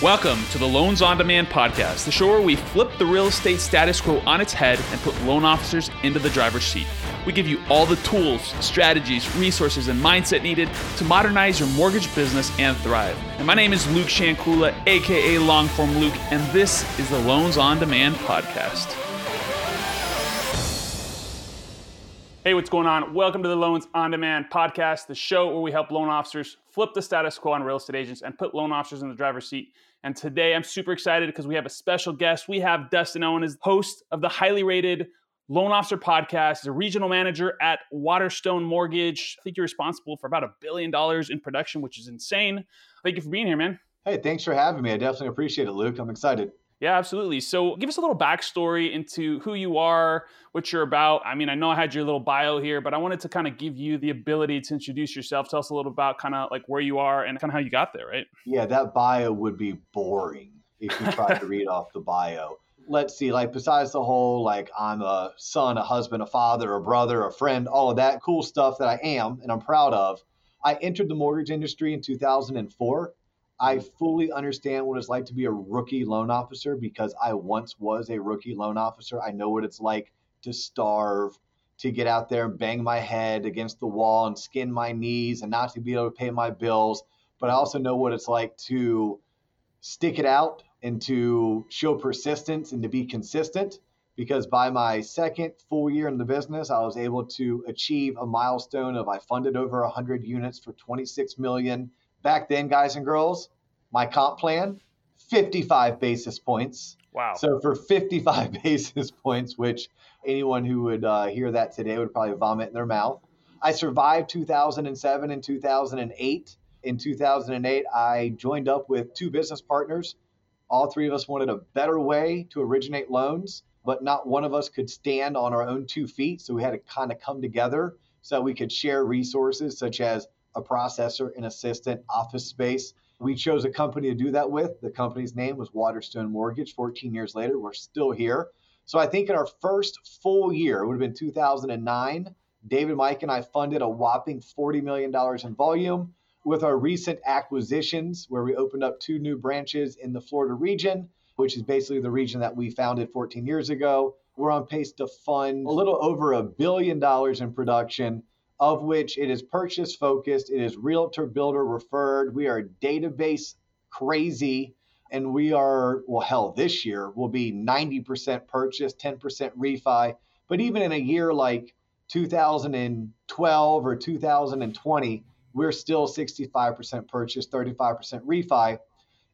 Welcome to the Loans on Demand podcast, the show where we flip the real estate status quo on its head and put loan officers into the driver's seat. We give you all the tools, strategies, resources, and mindset needed to modernize your mortgage business and thrive. And my name is Luke Shankula, aka Longform Luke, and this is the Loans on Demand podcast. Hey, what's going on? Welcome to the Loans on Demand podcast, the show where we help loan officers flip the status quo on real estate agents and put loan officers in the driver's seat. And today I'm super excited because we have a special guest. We have Dustin Owen as host of the highly rated Loan Officer Podcast. He's a regional manager at Waterstone Mortgage. I think you're responsible for about a billion dollars in production, which is insane. Thank you for being here, man. Hey, thanks for having me. I definitely appreciate it, Luke. I'm excited. Yeah, absolutely. So give us a little backstory into who you are, what you're about. I mean, I know I had your little bio here, but I wanted to kind of give you the ability to introduce yourself. Tell us a little about kind of like where you are and kind of how you got there, right? Yeah, that bio would be boring if you tried to read off the bio. Let's see, like besides the whole like I'm a son, a husband, a father, a brother, a friend, all of that cool stuff that I am and I'm proud of. I entered the mortgage industry in 2004 I fully understand what it's like to be a rookie loan officer because I once was a rookie loan officer. I know what it's like to starve, to get out there and bang my head against the wall and skin my knees and not to be able to pay my bills. But I also know what it's like to stick it out and to show persistence and to be consistent because by my second full year in the business, I was able to achieve a milestone of I funded over 100 units for 26 million back then, guys and girls, my comp plan, 55 basis points. Wow. So for 55 basis points, which anyone who would uh, hear that today would probably vomit in their mouth. I survived 2007 and 2008. In 2008, I joined up with two business partners. All three of us wanted a better way to originate loans, but not one of us could stand on our own two feet. So we had to kind of come together so we could share resources such as a processor, an assistant, office space. We chose a company to do that with. The company's name was Waterstone Mortgage. 14 years later, we're still here. So I think in our first full year, it would have been 2009, David, Mike, and I funded a whopping $40 million in volume. With our recent acquisitions, where we opened up two new branches in the Florida region, which is basically the region that we founded 14 years ago, we're on pace to fund a little over a billion dollars in production of which it is purchase focused, it is realtor builder referred. We are database crazy, and we are, well, hell, this year will be 90% purchase, 10% refi. But even in a year like 2012 or 2020, we're still 65% purchase, 35% refi.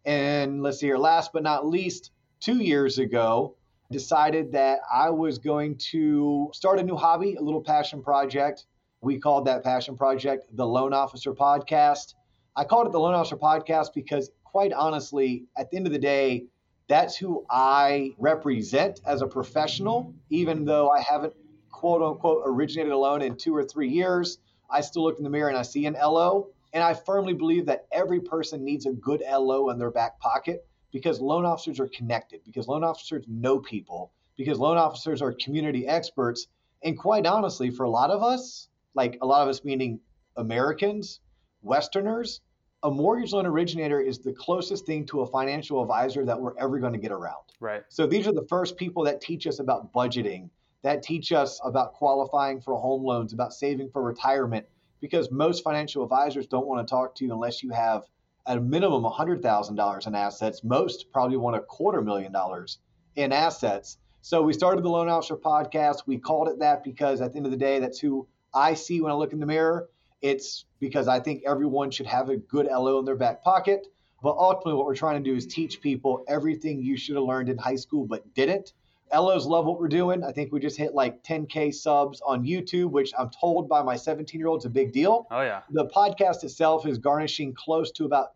And let's see here, last but not least, two years ago, decided that I was going to start a new hobby, a little passion project we called that passion project the Loan Officer Podcast. I called it the Loan Officer Podcast because, quite honestly, at the end of the day, that's who I represent as a professional, even though I haven't quote unquote originated a loan in two or three years. I still look in the mirror and I see an LO. And I firmly believe that every person needs a good LO in their back pocket because loan officers are connected, because loan officers know people, because loan officers are community experts. And quite honestly, for a lot of us, like a lot of us meaning Americans, Westerners, a mortgage loan originator is the closest thing to a financial advisor that we're ever going to get around. Right. So these are the first people that teach us about budgeting, that teach us about qualifying for home loans, about saving for retirement, because most financial advisors don't want to talk to you unless you have at a minimum $100,000 in assets. Most probably want a quarter million dollars in assets. So we started the Loan Officer podcast. We called it that because at the end of the day, that's who I see when I look in the mirror. It's because I think everyone should have a good LO in their back pocket. But ultimately, what we're trying to do is teach people everything you should have learned in high school but didn't. LOs love what we're doing. I think we just hit like 10K subs on YouTube, which I'm told by my 17 year old is a big deal. Oh, yeah. The podcast itself is garnishing close to about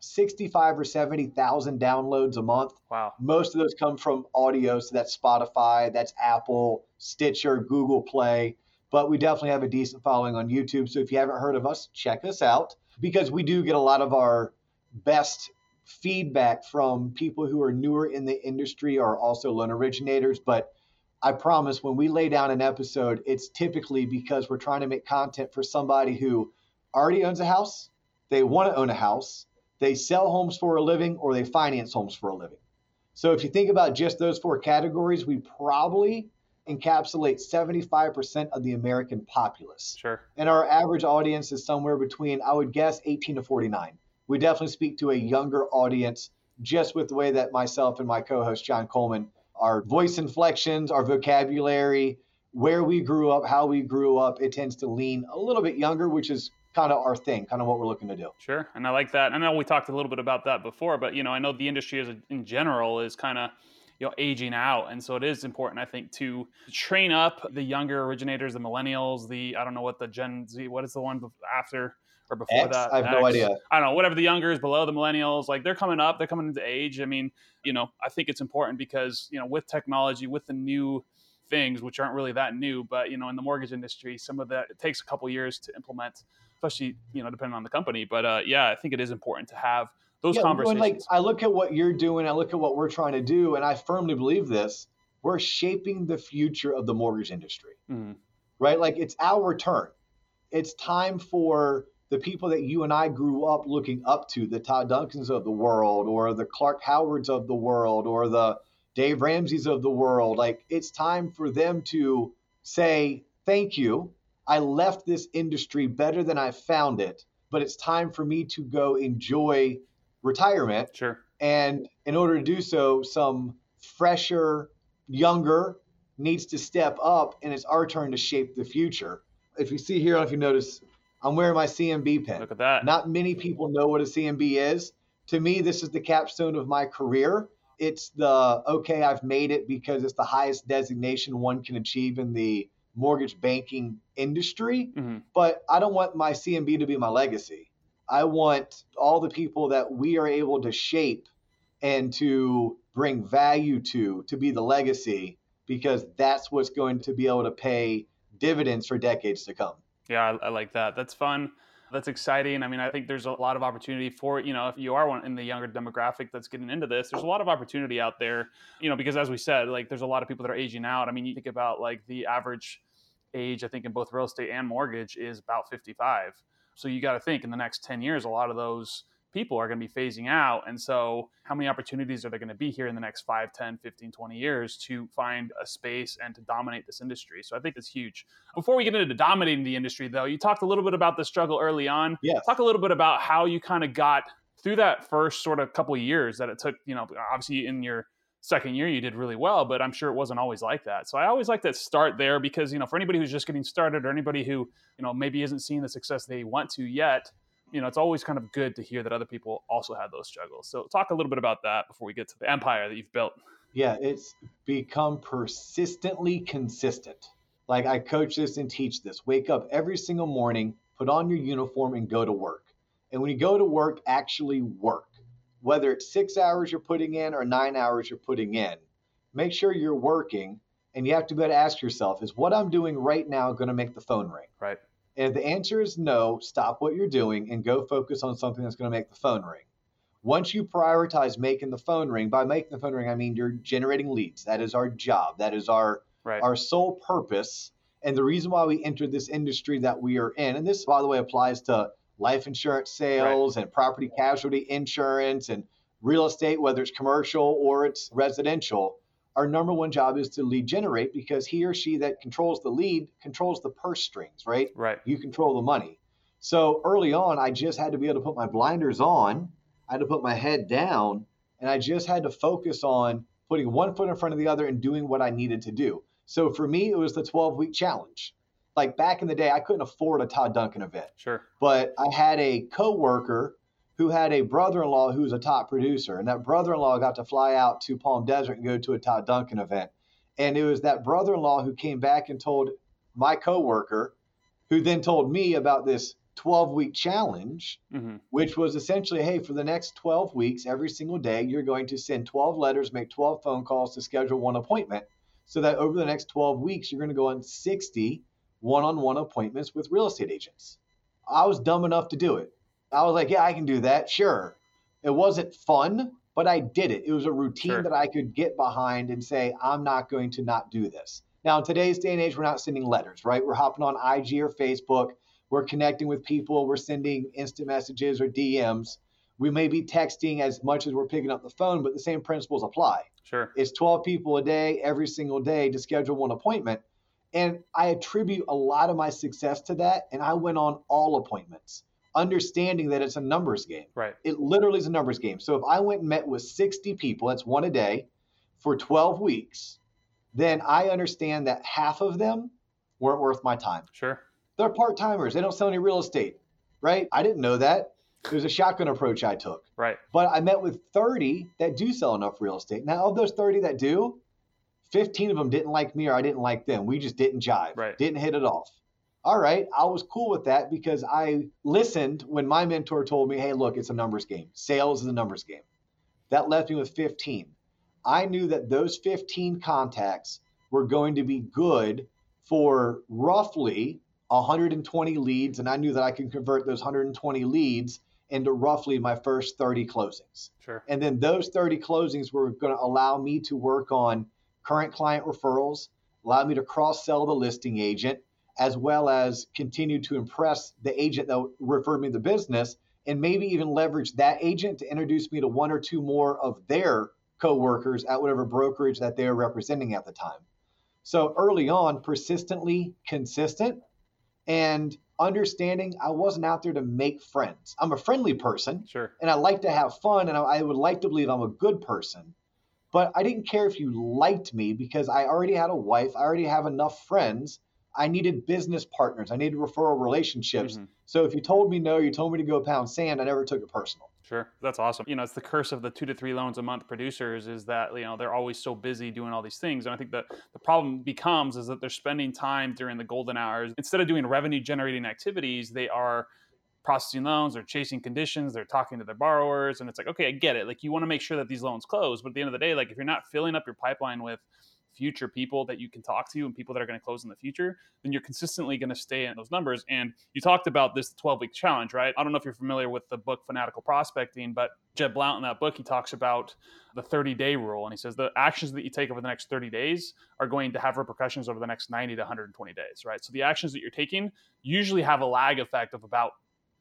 65 or 70,000 downloads a month. Wow. Most of those come from audio. So that's Spotify, that's Apple, Stitcher, Google Play but we definitely have a decent following on YouTube. So if you haven't heard of us, check us out because we do get a lot of our best feedback from people who are newer in the industry or also loan originators. But I promise when we lay down an episode, it's typically because we're trying to make content for somebody who already owns a house, they want to own a house, they sell homes for a living, or they finance homes for a living. So if you think about just those four categories, we probably encapsulate 75% of the American populace. Sure. And our average audience is somewhere between, I would guess, 18 to 49. We definitely speak to a younger audience just with the way that myself and my co host, John Coleman, our voice inflections, our vocabulary, where we grew up, how we grew up, it tends to lean a little bit younger, which is kind of our thing, kind of what we're looking to do. Sure, and I like that. I know we talked a little bit about that before, but you know, I know the industry as a, in general is kind of you know aging out, and so it is important, I think, to train up the younger originators, the millennials, the I don't know what the Gen Z, what is the one after or before X, that? I have X. no idea. I don't know, whatever the younger is below the millennials, like they're coming up, they're coming into age. I mean, you know, I think it's important because you know with technology, with the new things which aren't really that new but you know in the mortgage industry some of that it takes a couple years to implement especially you know depending on the company but uh, yeah i think it is important to have those Yeah, conversations like I look at what you're doing, I look at what we're trying to do, and I firmly believe this. We're shaping the future of the mortgage industry, Mhm. right? Like it's our turn. It's time for the people that you and I grew up looking up to, the Todd Duncans of the world, or the Clark Howards of the world, or the Dave Ramseys of the world. Like it's time for them to say, thank you. I left this industry better than I found it, but it's time for me to go enjoy retirement. sure And in order to do so, some fresher, younger needs to step up, and it's our turn to shape the future. If you see here, if you notice, I'm wearing my CMB pin. look at that Not many people know what a CMB is. To me, this is the capstone of my career. It's the okay, I've made it because it's the highest designation one can achieve in the mortgage banking industry. Mhm. But I don't want my CMB to be my legacy. I want all the people that we are able to shape and to bring value to to be the legacy because that's what's going to be able to pay dividends for decades to come. Yeah, I, I like that. That's fun. That's exciting. I mean, I think there's a lot of opportunity for, you know, if you are one in the younger demographic that's getting into this, there's a lot of opportunity out there, you know, because as we said, like there's a lot of people that are aging out. I mean, you think about like the average age, I think in both real estate and mortgage is about 55. So you got to think in the next 10 years, a lot of those people are going to be phasing out. And so how many opportunities are there going to be here in the next 5, 10, 15, 20 years to find a space and to dominate this industry? So I think it's huge. Before we get into dominating the industry, though, you talked a little bit about the struggle early on. Yes. Talk a little bit about how you kind of got through that first sort of couple of years that it took. You know, obviously in your second year you did really well, but I'm sure it wasn't always like that. So I always like to start there because you know, for anybody who's just getting started or anybody who you know maybe isn't seeing the success they want to yet, you know, it's always kind of good to hear that other people also had those struggles. So talk a little bit about that before we get to the empire that you've built. Yeah, it's become persistently consistent. Like I coach this and teach this. Wake up every single morning, put on your uniform, and go to work. And when you go to work, actually work. Whether it's six hours you're putting in or nine hours you're putting in, make sure you're working. And you have to be able to ask yourself, is what I'm doing right now going to make the phone ring? Right. And if the answer is no, stop what you're doing and go focus on something that's going to make the phone ring. Once you prioritize making the phone ring, by making the phone ring, I mean you're generating leads. That is our job. That is our Right. our sole purpose. And the reason why we entered this industry that we are in, and this, by the way, applies to life insurance sales and property casualty insurance and real estate, whether it's commercial or it's residential. Our number one job is to lead generate because he or she that controls the lead controls the purse strings, right? right. you control the money. So early on, I just had to be able to put my blinders on, I had to put my head down, and I just had to focus on putting one foot in front of the other and doing what I needed to do. So for me, it was the 12 week challenge. Like back in the day, I couldn't afford a Todd Duncan event, Sure. but I had a coworker who had a brother-in-law who was a top producer, and that brother-in-law got to fly out to Palm Desert and go to a Todd Duncan event. And it was that brother-in-law who came back and told my coworker, who then told me about this 12-week challenge, hmm which was essentially, hey, for the next 12 weeks, every single day, you're going to send 12 letters, make 12 phone calls to schedule one appointment, so that over the next 12 weeks, you're going to go on 60 one-on-one appointments with real estate agents. I was dumb enough to do it. I was like, yeah, I can do that. Sure. It wasn't fun, but I did it. It was a routine Sure. that I could get behind and say, I'm not going to not do this. Now, in today's day and age, we're not sending letters, right? We're hopping on IG or Facebook. We're connecting with people. We're sending instant messages or DMs. We may be texting as much as we're picking up the phone, but the same principles apply. Sure. It's 12 people a day every single day to schedule one appointment. And I attribute a lot of my success to that. And I went on all appointments, understanding that it's a numbers game. Right. It literally is a numbers game. So if I went and met with 60 people, that's one a day, for 12 weeks, then I understand that half of them weren't worth my time. Sure. They're part timers. They don't sell any real estate, right? I didn't know that. It was a shotgun approach I took. Right. But I met with 30 that do sell enough real estate. Now, of those 30 that do, 15 of them didn't like me or I didn't like them. We just didn't jive, Right. didn't hit it off. All right, I was cool with that because I listened when my mentor told me, hey, look, it's a numbers game. Sales is a numbers game. That left me with 15. I knew that those 15 contacts were going to be good for roughly 120 leads. And I knew that I could convert those 120 leads into roughly my first 30 closings. Sure. And then those 30 closings were going to allow me to work on current client referrals, allow me to cross sell the listing agent, as well as continue to impress the agent that referred me the business, and maybe even leverage that agent to introduce me to one or two more of their coworkers at whatever brokerage that they're representing at the time. So early on, persistently consistent and understanding I wasn't out there to make friends. I'm a friendly person Sure. and I like to have fun and I, I would like to believe I'm a good person. But I didn't care if you liked me because I already had a wife, I already have enough friends. I needed business partners, I needed referral relationships. Mhm. So if you told me no, you told me to go pound sand, I never took it personal. Sure. That's awesome. You know, it's the curse of the two to three loans a month producers is that, you know, they're always so busy doing all these things. And I think that the problem becomes is that they're spending time during the golden hours. Instead of doing revenue generating activities, they are processing loans, they're chasing conditions, they're talking to their borrowers. And it's like, okay, I get it. Like you want to make sure that these loans close. But at the end of the day, like if you're not filling up your pipeline with future people that you can talk to and people that are going to close in the future, then you're consistently going to stay in those numbers. And you talked about this 12 week challenge, right? I don't know if you're familiar with the book Fanatical Prospecting, but Jeb Blount in that book, he talks about the 30 day rule. And he says the actions that you take over the next 30 days are going to have repercussions over the next 90 to 120 days, right? So the actions that you're taking usually have a lag effect of about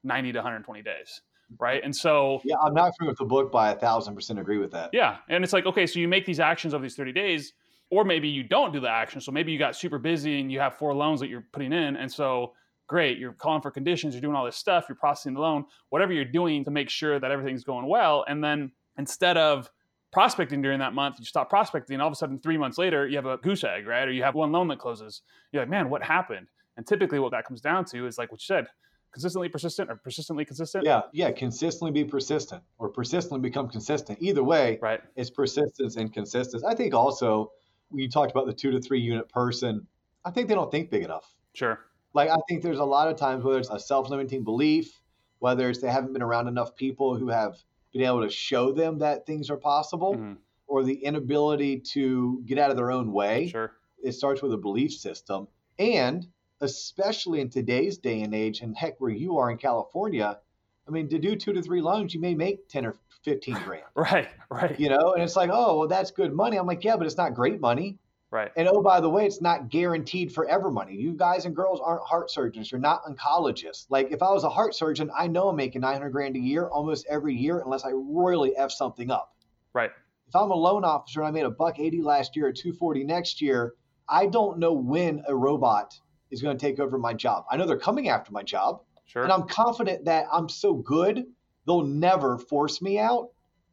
90 to 120 days. Mm-hmm. Right. And so, Yeah, I'm not familiar with the book, but I a thousand percent agree with that. yeah. And it's like, okay, so you make these actions over these 30 days, or maybe you don't do the action. So maybe you got super busy and you have four loans that you're putting in. And so, great, you're calling for conditions, you're doing all this stuff, you're processing the loan, whatever you're doing to make sure that everything's going well. And then instead of prospecting during that month, you stop prospecting. And all of a sudden, three months later, you have a goose egg, right? Or you have one loan that closes. You're like, man, what happened? And typically, what that comes down to is like what you said consistently persistent or persistently consistent. Yeah, yeah, consistently be persistent or persistently become consistent. Either way, Right. it's persistence and consistency. I think also when you talked about the two to three unit person, I think they don't think big enough. Sure. Like I think there's a lot of times whether it's a self-limiting belief, whether it's they haven't been around enough people who have been able to show them that things are possible, Mhm. or the inability to get out of their own way. Sure. It starts with a belief system. And especially in today's day and age, and heck, where you are in California, I mean, to do two to three loans, you may make 10 or 15 grand, Right. Right. you know? And it's like, oh, well, that's good money. I'm like, yeah, but it's not great money. Right. And oh, by the way, it's not guaranteed forever money. You guys and girls aren't heart surgeons. You're not oncologists. Like if I was a heart surgeon, I know I'm making 900 grand a year almost every year unless I royally F something up. Right. If I'm a loan officer and I made a buck 80 last year or 240 next year, I don't know when a robot is going to take over my job. I know they're coming after my job, Sure. and I'm confident that I'm so good, they'll never force me out.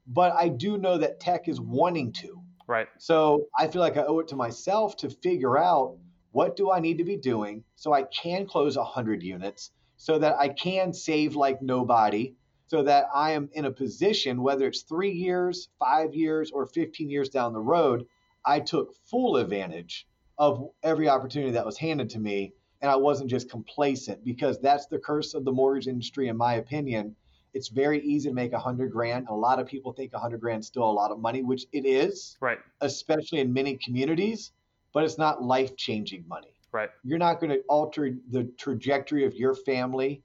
But I do know that tech is wanting to. right. So I feel like I owe it to myself to figure out what do I need to be doing so I can close 100 units, so that I can save like nobody, so that I am in a position, whether it's three years, five years, or 15 years down the road, I took full advantage of every opportunity that was handed to me. And I wasn't just complacent because that's the curse of the mortgage industry, in my opinion. It's very easy to make a hundred grand. A lot of people think a hundred grand is still a lot of money, which it is Right. especially in many communities, but it's not life changing money. Right. You're not going to alter the trajectory of your family,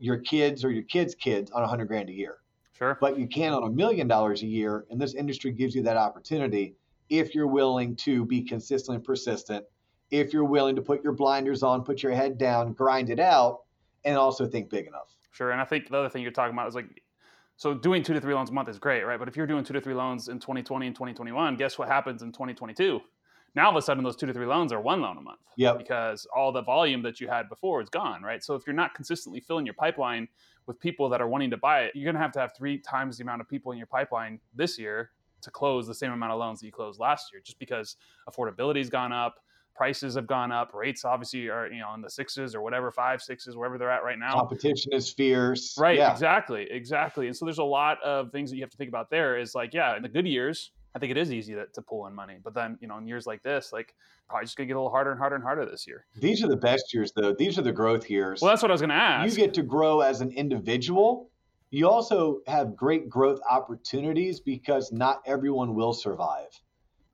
your kids, or your kids' kids on a 100 grand a year. Sure. But you can on a million dollars a year, and this industry gives you that opportunity if you're willing to be consistent and persistent, if you're willing to put your blinders on, put your head down, grind it out, and also think big enough. Sure. And I think the other thing you're talking about is like So doing two to three loans a month is great, right? But if you're doing two to three loans in 2020 and 2021, guess what happens in 2022? Now all of a sudden those two to three loans are one loan a month. Yep. Because all the volume that you had before is gone, right? So if you're not consistently filling your pipeline with people that are wanting to buy it, you're gonna have to have three times the amount of people in your pipeline this year to close the same amount of loans that you closed last year, just because affordability's gone up, prices have gone up, rates obviously are you know in the sixes or whatever, five, sixes, wherever they're at right now. Competition is fierce. Right, Yeah. exactly, exactly. And so there's a lot of things that you have to think about there. Is like, yeah, in the good years, I think it is easy to, to pull in money, but then you know in years like this, like probably just gonna get a little harder and harder and harder this year. These are the best years, though. These are the growth years. Well, that's what I was gonna ask. you get to grow as an individual. You also have great growth opportunities because not everyone will survive.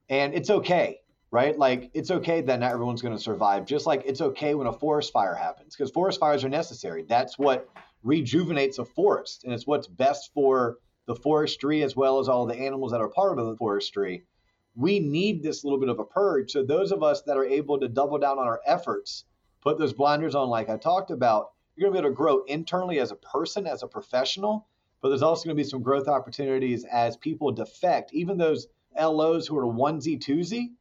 And it's okay, right? Like, it's okay that not everyone's going to survive, just like it's okay when a forest fire happens because forest fires are necessary. That's what rejuvenates a forest, and it's what's best for the forestry as well as all the animals that are part of the forestry. We need this little bit of a purge. So, those of us that are able to double down on our efforts, put those blinders on, like I talked about, you're going to be able to grow internally as a person, as a professional, but there's also going to be some growth opportunities as people defect. Even those LOs who are onesie twosie,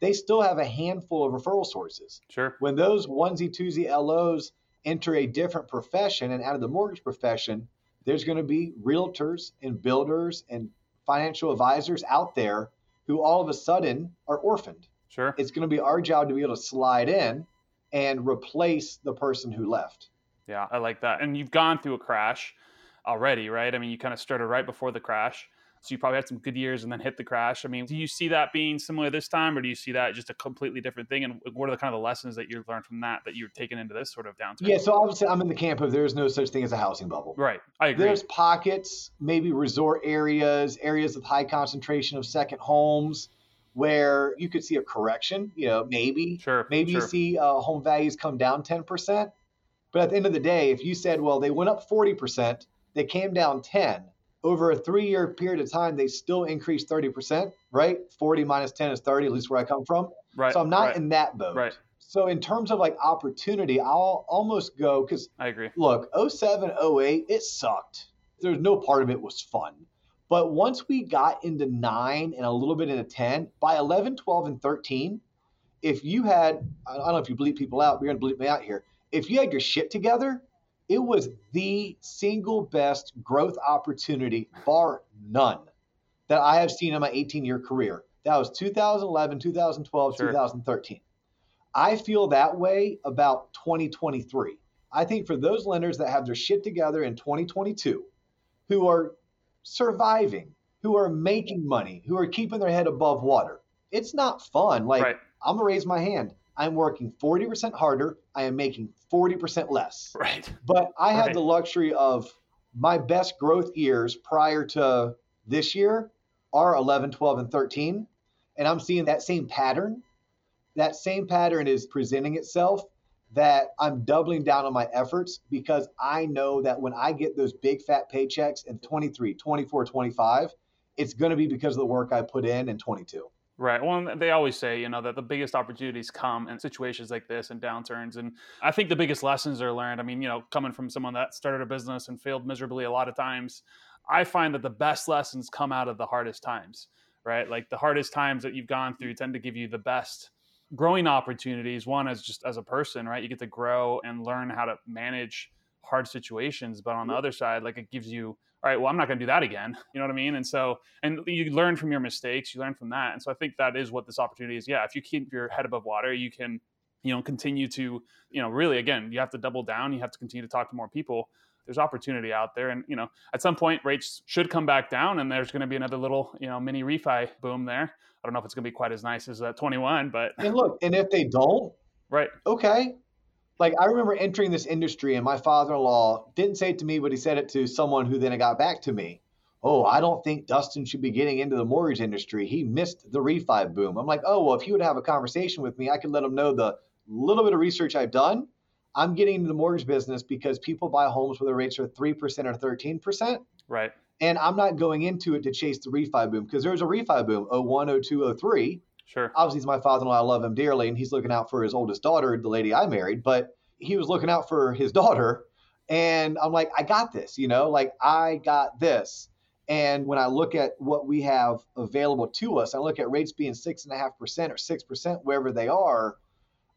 they still have a handful of referral sources. sure. When those onesie twosie LOs enter a different profession and out of the mortgage profession, there's going to be realtors and builders and financial advisors out there who all of a sudden are orphaned. Sure. It's going to be our job to be able to slide in and replace the person who left. Yeah, I like that. And you've gone through a crash already, right? I mean, you kind of started right before the crash. So you probably had some good years and then hit the crash. I mean, do you see that being similar this time or do you see that just a completely different thing? And what are the kind of the lessons that you've learned from that that you're taking into this sort of downturn? Yeah, so obviously I'm in the camp of there's no such thing as a housing bubble. Right. I agree. There's pockets, maybe resort areas, areas with high concentration of second homes where you could see a correction, you know, maybe. sure. Maybe sure. you see uh, home values come down 10%. But at the end of the day, if you said, well, they went up 40%, they came down 10, over a three year period of time, they still increased 30%, right? 40 minus 10 is 30, at least where I come from. right. so I'm not right, in that boat. Right. So in terms of like opportunity, I'll almost go because I agree. look, 07, 08, it sucked. There's no part of it was fun. But once we got into nine and a little bit into 10, by 11, 12, and 13, if you had, I don't know if you bleep people out, you're going to bleep me out here. If you had your shit together, it was the single best growth opportunity, bar none, that I have seen in my 18 year career. That was 2011, 2012, Sure. 2013. I feel that way about 2023. I think for those lenders that have their shit together in 2022, who are surviving, who are making money, who are keeping their head above water, it's not fun. Like, right. I'm going to raise my hand. I'm working 40% harder. I am making 40% less. Right. But I Right. the luxury of my best growth years prior to this year are 11, 12, and 13. And I'm seeing that same pattern. That same pattern is presenting itself that I'm doubling down on my efforts because I know that when I get those big fat paychecks in 23, 24, 25, it's going to be because of the work I put in in 22. Right. Well, they always say, you know, that the biggest opportunities come in situations like this and downturns. And I think the biggest lessons are learned. I mean, you know, coming from someone that started a business and failed miserably a lot of times, I find that the best lessons come out of the hardest times, right? Like the hardest times that you've gone through tend to give you the best growing opportunities. One is just as a person, right? You get to grow and learn how to manage hard situations. But on the other side, like it gives you all right, well, I'm not going to do that again. You know what I mean? And so, and you learn from your mistakes, you learn from that. And so I think that is what this opportunity is. Yeah. If you keep your head above water, you can, you know, continue to, you know, really, again, you have to double down. You have to continue to talk to more people. There's opportunity out there. And, you know, at some point rates should come back down and there's going to be another little, you know, mini refi boom there. I don't know if it's going to be quite as nice as that 21, but And look, and if they don't, right. okay. Like I remember entering this industry and my father-in-law didn't say it to me, but he said it to someone who then got back to me. Oh, I don't think Dustin should be getting into the mortgage industry. He missed the refi boom. I'm like, oh, well, if he would have a conversation with me, I could let him know the little bit of research I've done. I'm getting into the mortgage business because people buy homes where the rates are 3% or 13%. Right. And I'm not going into it to chase the refi boom because there's a refi boom 01, 02, 03 Sure. obviously he's my father-in-law i love him dearly and he's looking out for his oldest daughter the lady i married but he was looking out for his daughter And I'm like, I got this, you know, like I got this. And when I look at what we have available to us, I look at rates being six and a half percent or six percent, wherever they are.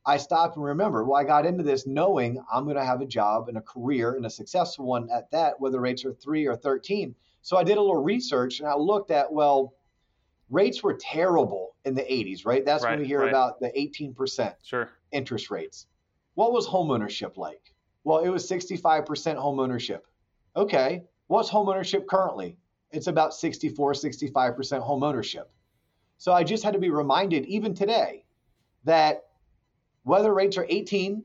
I stop and remember, well, I got into this knowing I'm going to have a job and a career and a successful one at that, whether rates are three or 13. So I did a little research and I looked at, well, rates were terrible in the 80s, right? That's Right, when we hear right. about the 18% Sure. interest rates. What was homeownership like? Well, it was 65% homeownership. Okay, what's homeownership currently? It's about 64, 65% homeownership. So I just had to be reminded, even today, that whether rates are 18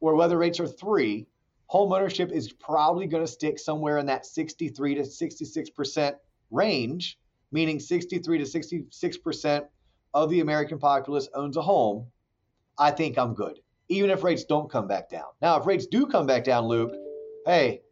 or whether rates are three, homeownership is probably going to stick somewhere in that 63 to 66% range, meaning 63 to 66% of the American populace owns a home. I think I'm good, even if rates don't come back down. Now, if rates do come back down, Luke, hey,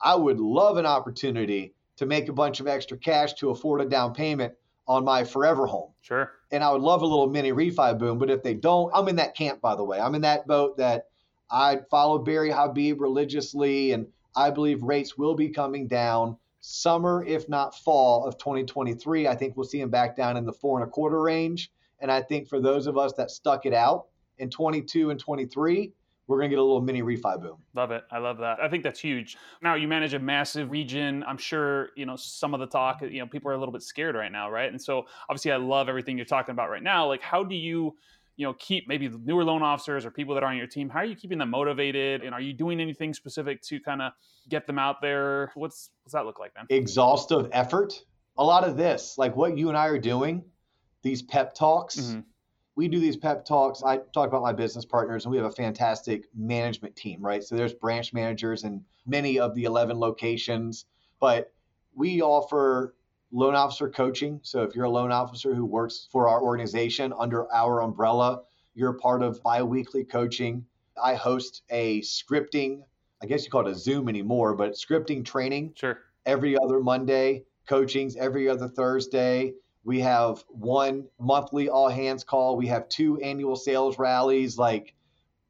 I would love an opportunity to make a bunch of extra cash to afford a down payment on my forever home. Sure. And I would love a little mini refi boom. But if they don't, I'm in that camp, by the way. I'm in that boat that I follow Barry Habib religiously, and I believe rates will be coming down summer, if not fall of 2023. I think we'll see them back down in the four and a quarter range. And I think for those of us that stuck it out in 22 and 23, we're going to get a little mini refi boom. Love it. I love that. I think that's huge. Now you manage a massive region. I'm sure, you know, some of the talk, you know, people are a little bit scared right now, right? And so obviously I love everything you're talking about right now. Like how do you, you know, keep maybe newer loan officers or people that are on your team, how are you keeping them motivated? And are you doing anything specific to kind of get them out there? What's what's that look like, man? Exhaustive effort. A lot of this, like what you and I are doing, these pep talks. Mhm. we do these pep talks. I talk about my business partners, and we have a fantastic management team, right? So there's branch managers in many of the 11 locations, but we offer loan officer coaching. So if you're a loan officer who works for our organization under our umbrella, you're part of biweekly coaching. I host a scripting, I guess you call it a Zoom anymore, but scripting training Sure. every other Monday, coachings every other Thursday. We have one monthly all hands call. We have two annual sales rallies. Like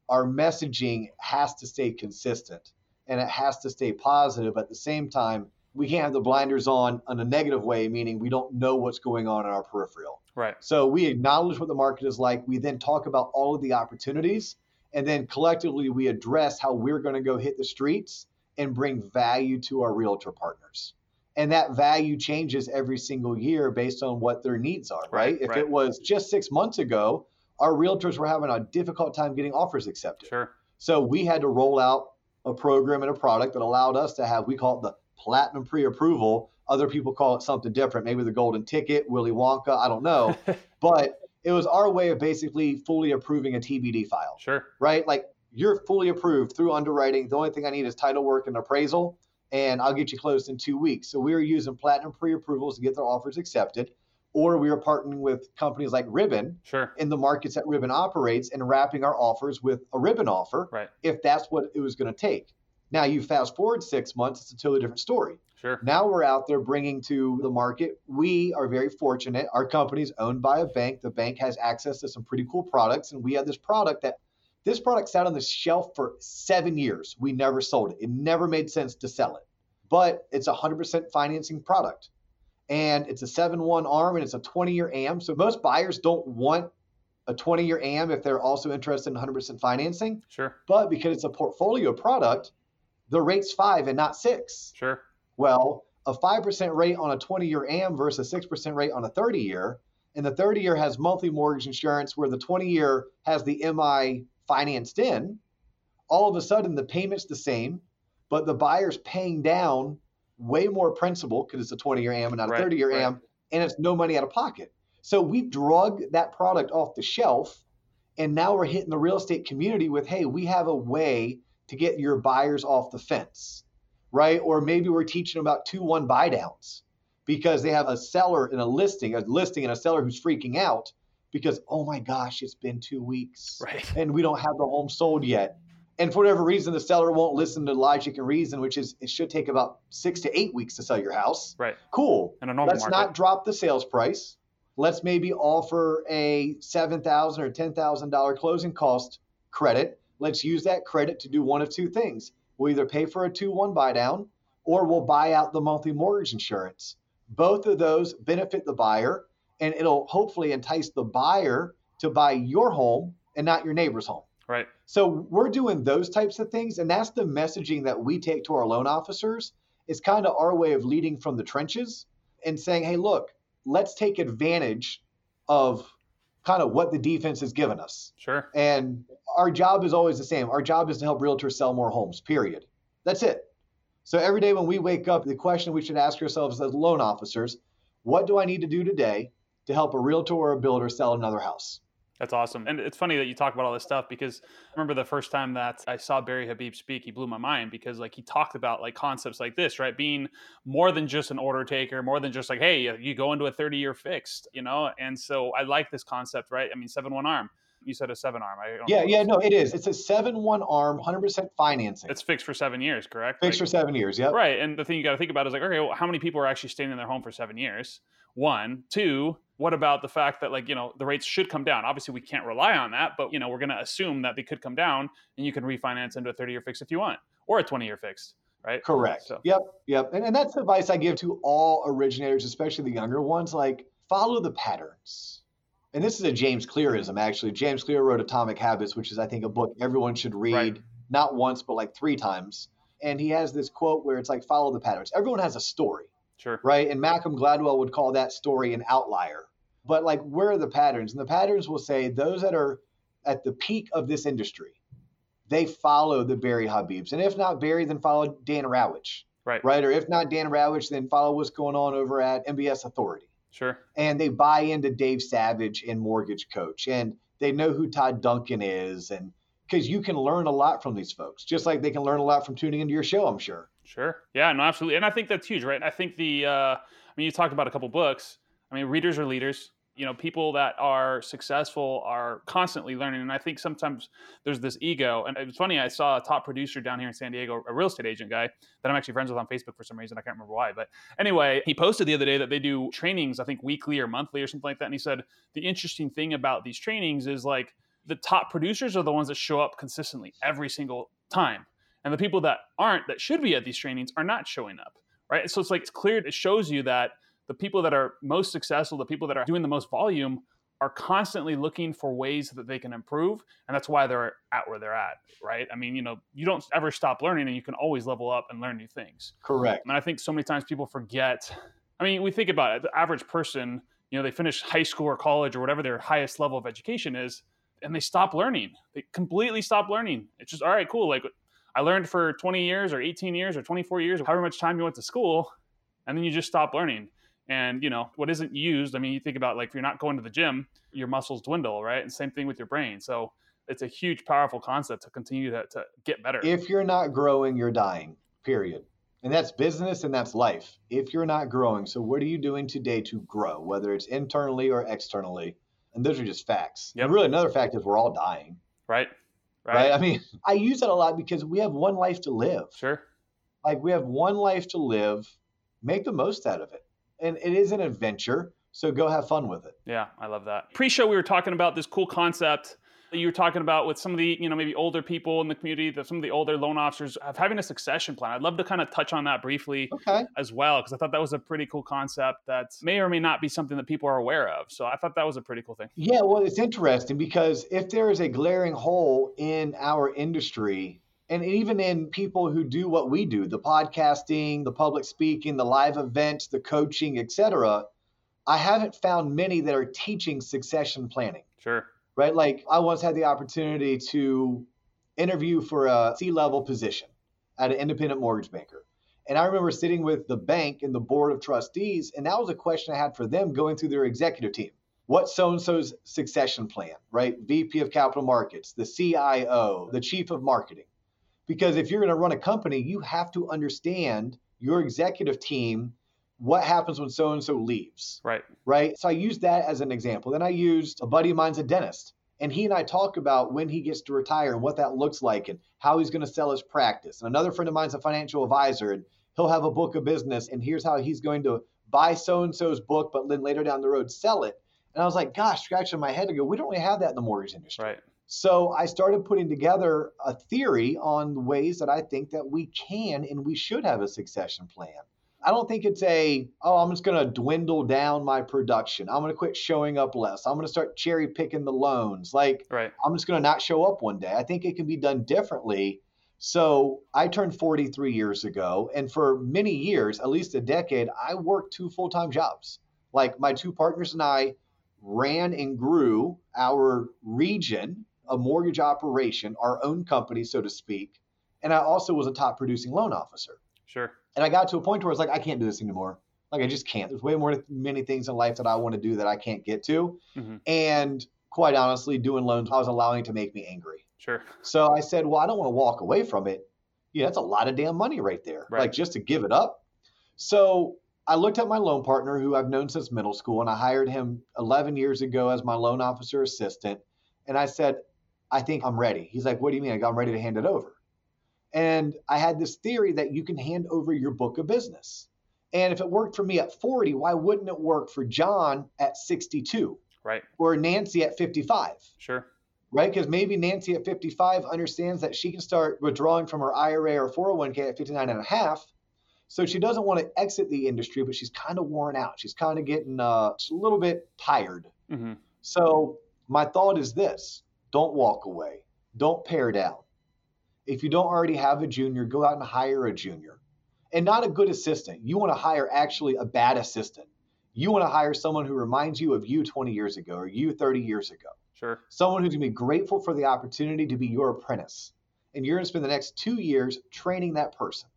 our messaging has to stay consistent and it has to stay positive. At the same time, we can't have the blinders on in a negative way, meaning we don't know what's going on in our peripheral. Right. So we acknowledge what the market is like. We then talk about all of the opportunities. And then collectively, we address how we're going to go hit the streets and bring value to our realtor partners. And that value changes every single year based on what their needs are, right? Right, if right. it was just six months ago, our realtors were having a difficult time getting offers accepted. Sure. So we had to roll out a program and a product that allowed us to have, we call it the platinum pre approval. Other people call it something different, maybe the golden ticket, Willy Wonka, I don't know. but it was our way of basically fully approving a TBD file, Sure. right? Like you're fully approved through underwriting. The only thing I need is title work and appraisal, and I'll get you closed in two weeks. So we were using platinum pre approvals to get their offers accepted, or we were partnering with companies like Ribbon Sure. in the markets that Ribbon operates and wrapping our offers with a Ribbon offer Right. if that's what it was going to take. Now you fast forward six months, it's a totally different story. Sure. Now we're out there bringing to the market. We are very fortunate. Our company is owned by a bank. The bank has access to some pretty cool products, and we have this product that this product sat on the shelf for seven years. We never sold it. It never made sense to sell it, but it's a 100% financing product, and it's a 7-1 arm, and it's a 20-year AM. So most buyers don't want a 20-year AM if they're also interested in 100% financing. Sure. But because it's a portfolio product, the rate's five and not six. Sure. Well, a 5% rate on a 20 year AM versus a 6% rate on a 30 year, and the 30 year has monthly mortgage insurance where the 20 year has the MI financed in, all of a sudden the payment's the same, but the buyer's paying down way more principal because it's a 20 year AM and not a Right, 30 year right. AM, and it's no money out of pocket. So we drug that product off the shelf, and now we're hitting the real estate community with hey, we have a way to get your buyers off the fence right? Or maybe we're teaching them about two one buy downs because they have a seller and a listing, a listing and a seller who's freaking out because oh my gosh, it's been two weeks Right. and we don't have the home sold yet. And for whatever reason, the seller won't listen to logic and reason, which is it should take about six to eight weeks to sell your house. Right. Cool. In a normal Let's market. not drop the sales price. Let's maybe offer a seven thousand or ten thousand dollar closing cost credit. Let's use that credit to do one of two things. We'll either pay for a 2 1 buy down or we'll buy out the monthly mortgage insurance. Both of those benefit the buyer and it'll hopefully entice the buyer to buy your home and not your neighbor's home. Right. So we're doing those types of things, and that's the messaging that we take to our loan officers. It's kind of our way of leading from the trenches and saying, "Hey, look, let's take advantage of kind of what the defense has given us." Sure. And our job is always the same. Our job is to help realtors sell more homes. Period. That's it. So every day when we wake up, the question we should ask ourselves as loan officers: What do I need to do today to help a realtor or a builder sell another house? That's awesome. And it's funny that you talk about all this stuff because I remember the first time that I saw Barry Habib speak, he blew my mind because like he talked about like concepts like this, right? Being more than just an order taker, more than just like, hey, you go into a 30 year fixed, you know? And so I like this concept, right? I mean, seven one arm. You said a seven arm. I yeah, yeah, no, it is. It's a seven one arm, 100% financing. It's fixed for seven years, correct? Fixed like, for seven years, yeah. Right. And the thing you got to think about is like, okay, well, how many people are actually staying in their home for seven years? One, two, what about the fact that like you know the rates should come down obviously we can't rely on that but you know we're going to assume that they could come down and you can refinance into a 30 year fix if you want or a 20 year fix right correct so. yep yep and, and that's advice i give to all originators especially the younger ones like follow the patterns and this is a james clearism actually james clear wrote atomic habits which is i think a book everyone should read right. not once but like three times and he has this quote where it's like follow the patterns everyone has a story Sure. Right. And Malcolm Gladwell would call that story an outlier. But like, where are the patterns? And the patterns will say those that are at the peak of this industry, they follow the Barry Habibs. And if not Barry, then follow Dan Rawitch. Right. Right. Or if not Dan Rawitch, then follow what's going on over at MBS Authority. Sure. And they buy into Dave Savage and Mortgage Coach. And they know who Todd Duncan is. And because you can learn a lot from these folks, just like they can learn a lot from tuning into your show, I'm sure. Sure. Yeah, no, absolutely. And I think that's huge, right? I think the, uh, I mean, you talked about a couple books. I mean, readers are leaders. You know, people that are successful are constantly learning. And I think sometimes there's this ego. And it's funny, I saw a top producer down here in San Diego, a real estate agent guy that I'm actually friends with on Facebook for some reason. I can't remember why. But anyway, he posted the other day that they do trainings, I think weekly or monthly or something like that. And he said, the interesting thing about these trainings is like the top producers are the ones that show up consistently every single time. And the people that aren't, that should be at these trainings, are not showing up. Right. So it's like it's clear, it shows you that the people that are most successful, the people that are doing the most volume, are constantly looking for ways that they can improve and that's why they're at where they're at right? I mean you know you don't ever stop learning and you can always level up and learn new things. Correct. And i think so many times people forget i mean we think about it the average person you know they finish high school or college or whatever their highest level of education is and they stop learning. They completely stop learning. It's just all right cool like i learned for 20 years or 18 years or 24 years however much time you went to school and then you just stop learning and you know what isn't used i mean you think about like if you're not going to the gym your muscles dwindle right? And same thing with your brain. So it's a huge powerful concept to continue to, to get better. If you're not growing you're dying period. And that's business and that's life. If you're not growing so what are you doing today to grow whether it's internally or externally? And those are just facts. Yep. and really another fact is we're all dying. Right. Right. Right? I mean i use that a lot because we have one life to live. Sure. Like we have one life to live. Make the most out of it and it is an adventure. So go have fun with it. Yeah, I love that. Pre-show, we were talking about this cool concept that you were talking about with some of the, you know, maybe older people in the community, that some of the older loan officers of having a succession plan. I'd love to kind of touch on that briefly okay. as well, because I thought that was a pretty cool concept that may or may not be something that people are aware of. So I thought that was a pretty cool thing. Yeah, well, it's interesting because if there is a glaring hole in our industry, and even in people who do what we do the podcasting the public speaking the live events the coaching etc i haven't found many that are teaching succession planning. Sure. Right? Like i once had the opportunity to interview for a c-level position at an independent mortgage banker. And i remember sitting with the bank and the board of trustees and that was a question i had for them going through their executive team. What so and so's succession plan, right? VP of capital markets, the CIO, the chief of marketing. Because if you're going to run a company, you have to understand your executive team, what happens when so and so leaves. Right. Right. So I used that as an example. Then I used a buddy of mine's a dentist. And he and I talk about when he gets to retire and what that looks like and how he's going to sell his practice. And another friend of mine's a financial advisor and he'll have a book of business and here's how he's going to buy so and so's book, but then later down the road sell it. And I was like, gosh, scratching my head to go, we don't really have that in the mortgage industry. Right. So I started putting together a theory on the ways that I think that we can and we should have a succession plan. I don't think it's a, oh, I'm just going to dwindle down my production. I'm going to quit showing up less. I'm going to start cherry picking the loans. Like, right. I'm just going to not show up one day. I think it can be done differently. So I turned 43 years ago. And for many years, at least a decade, I worked two full time jobs. Like, my two partners and I ran and grew our region, a mortgage operation, our own company, so to speak. And I also was a top producing loan officer. Sure. And I got to a point where I was like, I can't do this anymore. Like I just can't. There's way more many things in life that I want to do that I can't get to. Mm-hmm. And quite honestly, doing loans I was allowing to make me angry. Sure. So I said, well, I don't want to walk away from it. Yeah, that's a lot of damn money right there. Right. Like just to give it up. So I looked at my loan partner who I've known since middle school and I hired him 11 years ago as my loan officer assistant. And I said, I think I'm ready. He's like, what do you mean? I go, I'm ready to hand it over. And I had this theory that you can hand over your book of business. And if it worked for me at 40, why wouldn't it work for John at 62? Right. Or Nancy at 55? Sure. Right? Because maybe Nancy at 55 understands that she can start withdrawing from her IRA or 401k at 59 and a half. So she doesn't want to exit the industry, but she's kind of worn out. She's kind of getting uh, a little bit tired. Mm-hmm. So my thought is this don't walk away, don't pare down if you don't already have a junior, go out and hire a junior. And not a good assistant. You want to hire actually a bad assistant. You want to hire someone who reminds you of you 20 years ago or you 30 years ago. Sure. Someone who's going to be grateful for the opportunity to be your apprentice. And you're going to spend the next two years training that person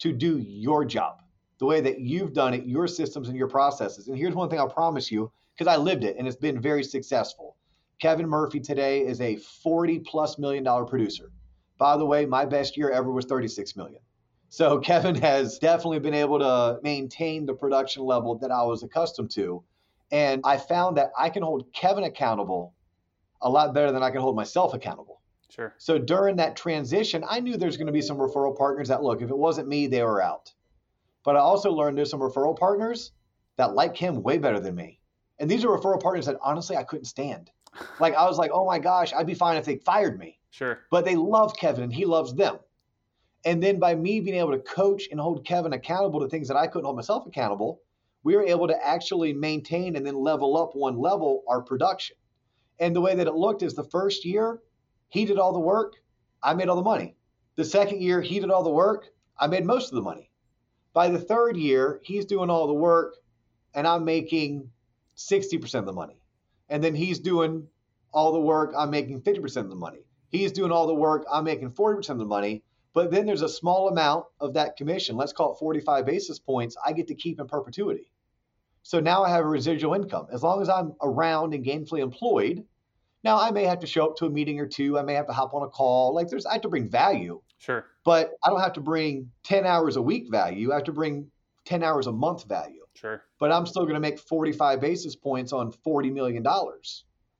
to do your job the way that you've done it, your systems and your processes. And here's one thing I'll promise you, because I lived it and it's been very successful. Kevin Murphy today is a 40 plus million dollar producer. By the way, my best year ever was 36 million. So Kevin has definitely been able to maintain the production level that I was accustomed to. And I found that I can hold Kevin accountable a lot better than I can hold myself accountable. Sure. So during that transition, I knew there's going to be some referral partners that look, if it wasn't me, they were out. But I also learned there's some referral partners that like him way better than me. And these are referral partners that honestly I couldn't stand. Like I was like, oh my gosh, I'd be fine if they fired me. Sure. But they love Kevin and he loves them. And then by me being able to coach and hold Kevin accountable to things that I couldn't hold myself accountable, we were able to actually maintain and then level up one level our production. And the way that it looked is the first year, he did all the work, I made all the money. The second year, he did all the work, I made most of the money. By the third year, he's doing all the work, and I'm making 60% of the money. And then he's doing all the work, I'm making 50% of the money. He's doing all the work. I'm making 40% of the money. But then there's a small amount of that commission, let's call it 45 basis points, I get to keep in perpetuity. So now I have a residual income. As long as I'm around and gainfully employed, now I may have to show up to a meeting or two. I may have to hop on a call. Like there's, I have to bring value. Sure. But I don't have to bring 10 hours a week value. I have to bring 10 hours a month value. Sure. But I'm still going to make 45 basis points on $40 million.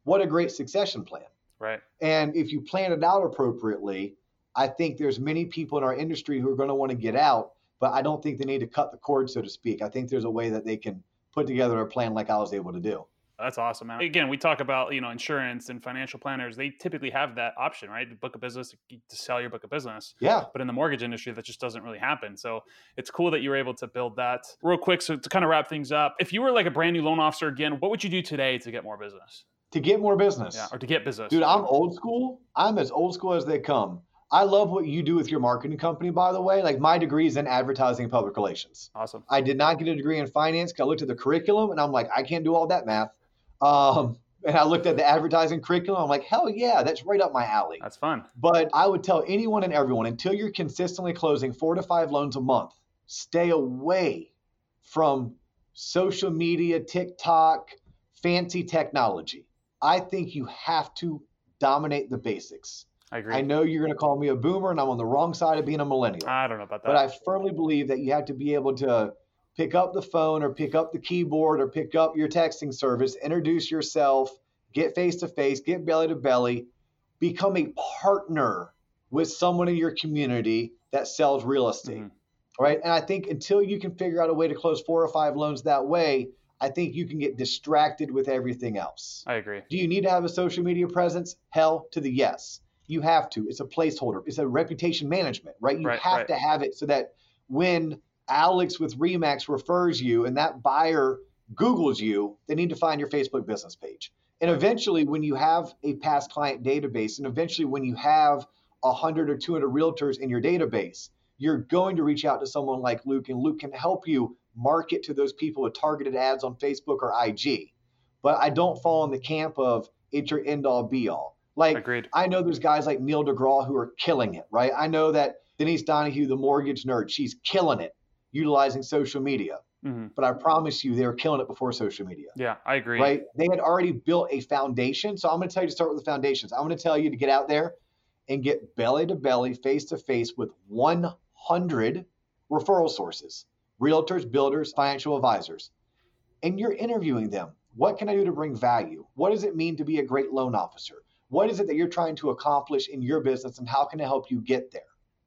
What a great succession plan. Right. And if you plan it out appropriately, I think there's many people in our industry who are going to want to get out, but I don't think they need to cut the cord, so to speak. I think there's a way that they can put together a plan like I was able to do. That's awesome, man. Again, we talk about you know insurance and financial planners. They typically have that option, right? To book a business, to sell your book of business. Yeah. But in the mortgage industry, that just doesn't really happen. So it's cool that you were able to build that. Real quick, so to kind of wrap things up, if you were like a brand new loan officer again, what would you do today to get more business? to get more business. Yeah, or to get business. Dude, I'm old school. I'm as old school as they come. I love what you do with your marketing company, by the way. Like my degree is in advertising and public relations. Awesome. I did not get a degree in finance because I looked at the curriculum and I'm like, I can't do all that math. Um, and I looked at the advertising curriculum. I'm like, hell yeah, that's right up my alley. That's fun. But I would tell anyone and everyone until you're consistently closing four to five loans a month, stay away from social media, TikTok, fancy technology. I think you have to dominate the basics. I agree. I know you're going to call me a boomer, and I'm on the wrong side of being a millennial. I don't know about that. But I firmly believe that you have to be able to pick up the phone or pick up the keyboard or pick up your texting service, introduce yourself, get face to face, get belly to belly, become a partner with someone in your community that sells real estate. Mm-hmm. Right. And I think until you can figure out a way to close four or five loans that way, I think you can get distracted with everything else. I agree. Do you need to have a social media presence? Hell to the yes. You have to. It's a placeholder. It's a reputation management, right? You Right, have right. to have it so that when Alex with Remax refers you and that buyer Googles you, they need to find your Facebook business page. And eventually, when you have a past client database, and eventually when you have 100 or 200 realtors in your database, you're going to reach out to someone like Luke, and Luke can help you market to those people with targeted ads on Facebook or IG. But I don't fall in the camp of it's your end all be all. Like, Agreed. I know there's guys like Neil deGraw who are killing it, right? I know that Denise Donahue, the mortgage nerd, she's killing it utilizing social media. hmm But I promise you, they were killing it before social media, Yeah, I agree. right? They had already built a foundation. So I'm going to tell you to start with the foundations. I'm going to tell you to get out there and get belly to belly, face to face with 100 referral sources realtors, builders, financial advisors. And you're interviewing them. What can I do to bring value? What does it mean to be a great loan officer? What is it that you're trying to accomplish in your business and how can I help you get there?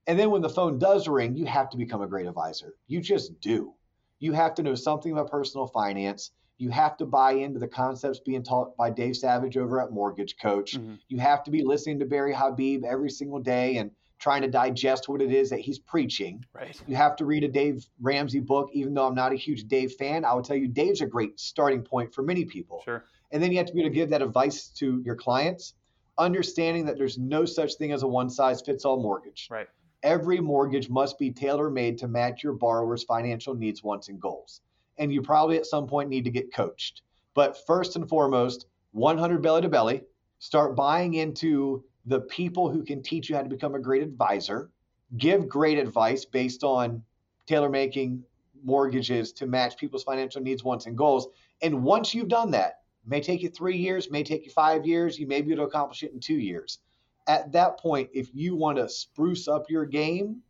And then when the phone does ring, you have to become a great advisor. You just do. You have to know something about personal finance. You have to buy into the concepts being taught by Dave Savage over at Mortgage Coach. Mhm. You have to be listening to Barry Habib every single day and trying to digest what it is that he's preaching. Right. You have to read a Dave Ramsey book, even though I'm not a huge Dave fan. I will tell you, Dave's a great starting point for many people. Sure. And then you have to be able to give that advice to your clients, understanding that there's no such thing as a one size fits all mortgage. Right. Every mortgage must be tailor made to match your borrower's financial needs, wants, and goals. And you probably at some point need to get coached. But first and foremost, 100 belly to belly, start buying into the people who can teach you how to become a great advisor, give great advice based on tailor making mortgages to match people's financial needs, wants, and goals. And once you've done that, may take you three years, may take you five years, you may be able to accomplish it in two years. At that point, if you want to spruce up your game,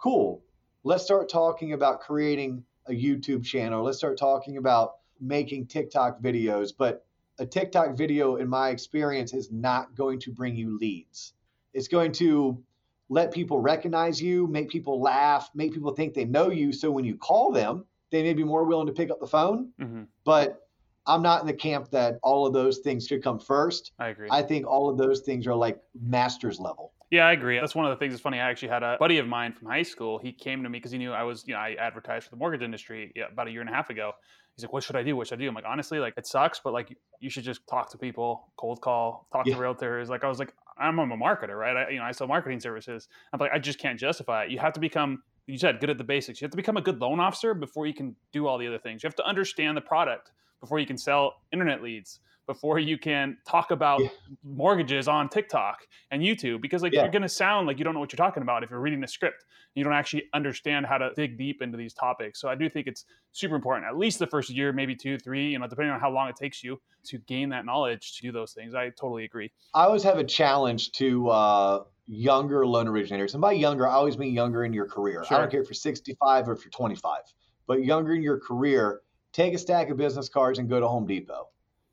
cool. Let's start talking about creating a YouTube channel. Let's start talking about making TikTok videos. But a TikTok video, in my experience, is not going to bring you leads. It's going to let people recognize you, make people laugh, make people think they know you. So when you call them, they may be more willing to pick up the phone. hmm But I'm not in the camp that all of those things should come first. I agree. I think all of those things are like master's level. Yeah, I agree. That's one of the things that's funny. I actually had a buddy of mine from high school. He came to me because he knew I was, you know, I advertised for the mortgage industry about a year and a half ago. He's like, "What should I do? What should I do?" I'm like, honestly, like it sucks, but like you should just talk to people, cold call, talk Yeah. to realtors. Like I was like, I'm, I'm a marketer, right? I, you know, I sell marketing services. I'm like, I just can't justify it. You have to become, you said, good at the basics. You have to become a good loan officer before you can do all the other things. You have to understand the product before you can sell internet leads. Before you can talk about Yeah. mortgages on TikTok and YouTube, because like Yeah. you're gonna sound like you don't know what you're talking about if you're reading the script. You don't actually understand how to dig deep into these topics. So I do think it's super important, at least the first year, maybe two, three, you know, depending on how long it takes you to gain that knowledge to do those things. I totally agree. I always have a challenge to uh, younger loan originators. And by younger, I always mean younger in your career. I don't care if you're 65 or if you're 25, but younger in your career, take a stack of business cards and go to Home Depot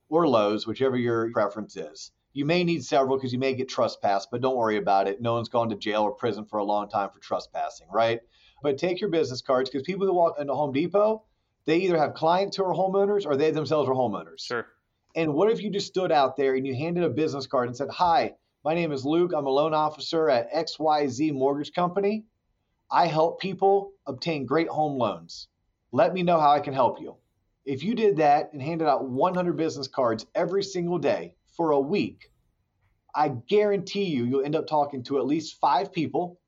or Lowe's, whichever your preference is. You may need several because you may get trespassed, but don't worry about it. No one's gone to jail or prison for a long time for trespassing, right? But take your business cards because people who walk into Home Depot, they either have clients who are homeowners or they themselves are homeowners. Sure. And what if you just stood out there and you handed a business card and said, Hi, my name is Luke. I'm a loan officer at XYZ Mortgage Company. I help people obtain great home loans. Let me know how I can help you. If you did that and handed out 100 business cards every single day for a week, I guarantee you, you'll end up talking to at least five people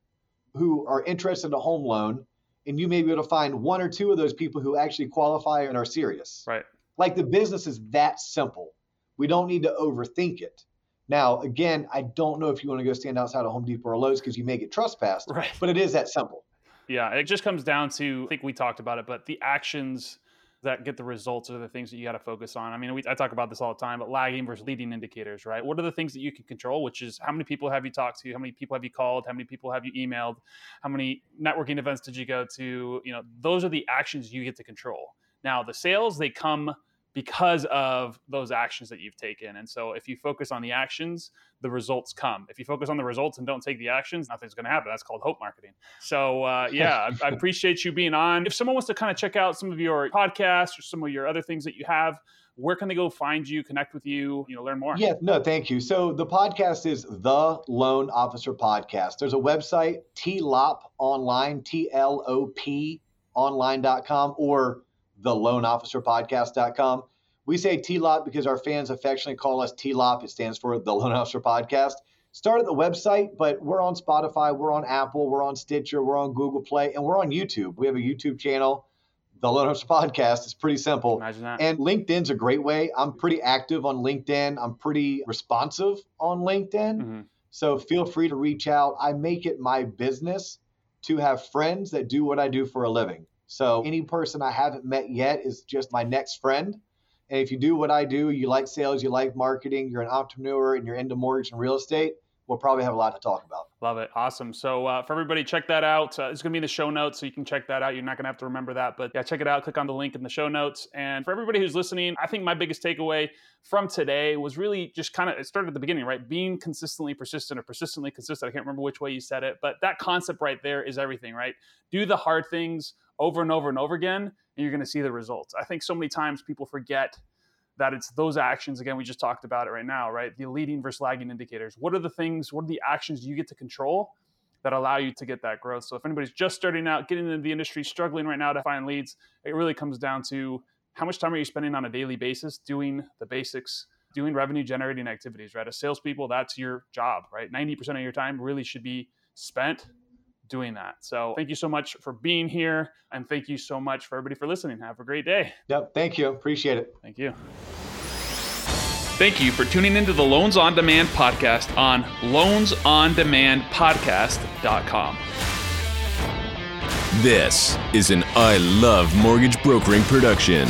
who are interested in a home loan. And you may be able to find one or two of those people who actually qualify and are serious. Right. Like the business is that simple. We don't need to overthink it. Now, again, I don't know if you want to go stand outside of Home Depot or Lowe's because you may get trespassed, Right. but it is that simple. Yeah, it just comes down to I think we talked about it, but the actions that get the results are the things that you got to focus on. I mean, we, I talk about this all the time, but lagging versus leading indicators, right? What are the things that you can control? Which is how many people have you talked to? How many people have you called? How many people have you emailed? How many networking events did you go to? You know, those are the actions you get to control. Now, the sales they come because of those actions that you've taken. And so if you focus on the actions, the results come. If you focus on the results and don't take the actions, nothing's going to happen. That's called hope marketing. So uh, yeah, I, I, appreciate you being on. If someone wants to kind of check out some of your podcasts or some of your other things that you have, where can they go find you, connect with you, you know, learn more? Yeah, no, thank you. So the podcast is the Loan Officer Podcast. There's a website, TLOP online, T L O P online.com or the loanofficerpodcast.com. We say TLOP because our fans affectionately call us TLOP. It stands for the Loan Officer Podcast. Start at the website, but we're on Spotify, we're on Apple, we're on Stitcher, we're on Google Play, and we're on YouTube. We have a YouTube channel, the Loan Officer Podcast. It's pretty simple. Imagine that. And LinkedIn's a great way. I'm pretty active on LinkedIn. I'm pretty responsive on LinkedIn. Mm-hmm. So feel free to reach out. I make it my business to have friends that do what I do for a living. So any person I haven't met yet is just my next friend. And if you do what I do, you like sales, you like marketing, you're an entrepreneur, and you're into mortgage and real estate, we'll probably have a lot to talk about. Love it. Awesome. So uh, for everybody, check that out. Uh, it's going to be in the show notes, so you can check that out. You're not going to have to remember that, but yeah, check it out. Click on the link in the show notes. And for everybody who's listening, I think my biggest takeaway from today was really just kind of, it started at the beginning, right? Being consistently persistent or persistently consistent. I can't remember which way you said it, but that concept right there is everything, right? Do the hard things over and over and over again, and you're going to see the results. I think so many times people forget that it's those actions again we just talked about it right now right? The leading versus lagging indicators. What are the things what are the actions you get to control that allow you to get that growth? So if anybody's just starting out getting into the industry struggling right now to find leads it really comes down to how much time are you spending on a daily basis doing the basics doing revenue generating activities right? As salespeople that's your job right? 90% of your time really should be spent doing that. So thank you so much for being here. And thank you so much for everybody for listening. Have a great day. Yep. Thank you. Appreciate it. Thank you. Thank you for tuning into the Loans on Demand podcast on loansondemandpodcast.com. This is an I Love Mortgage Brokering production.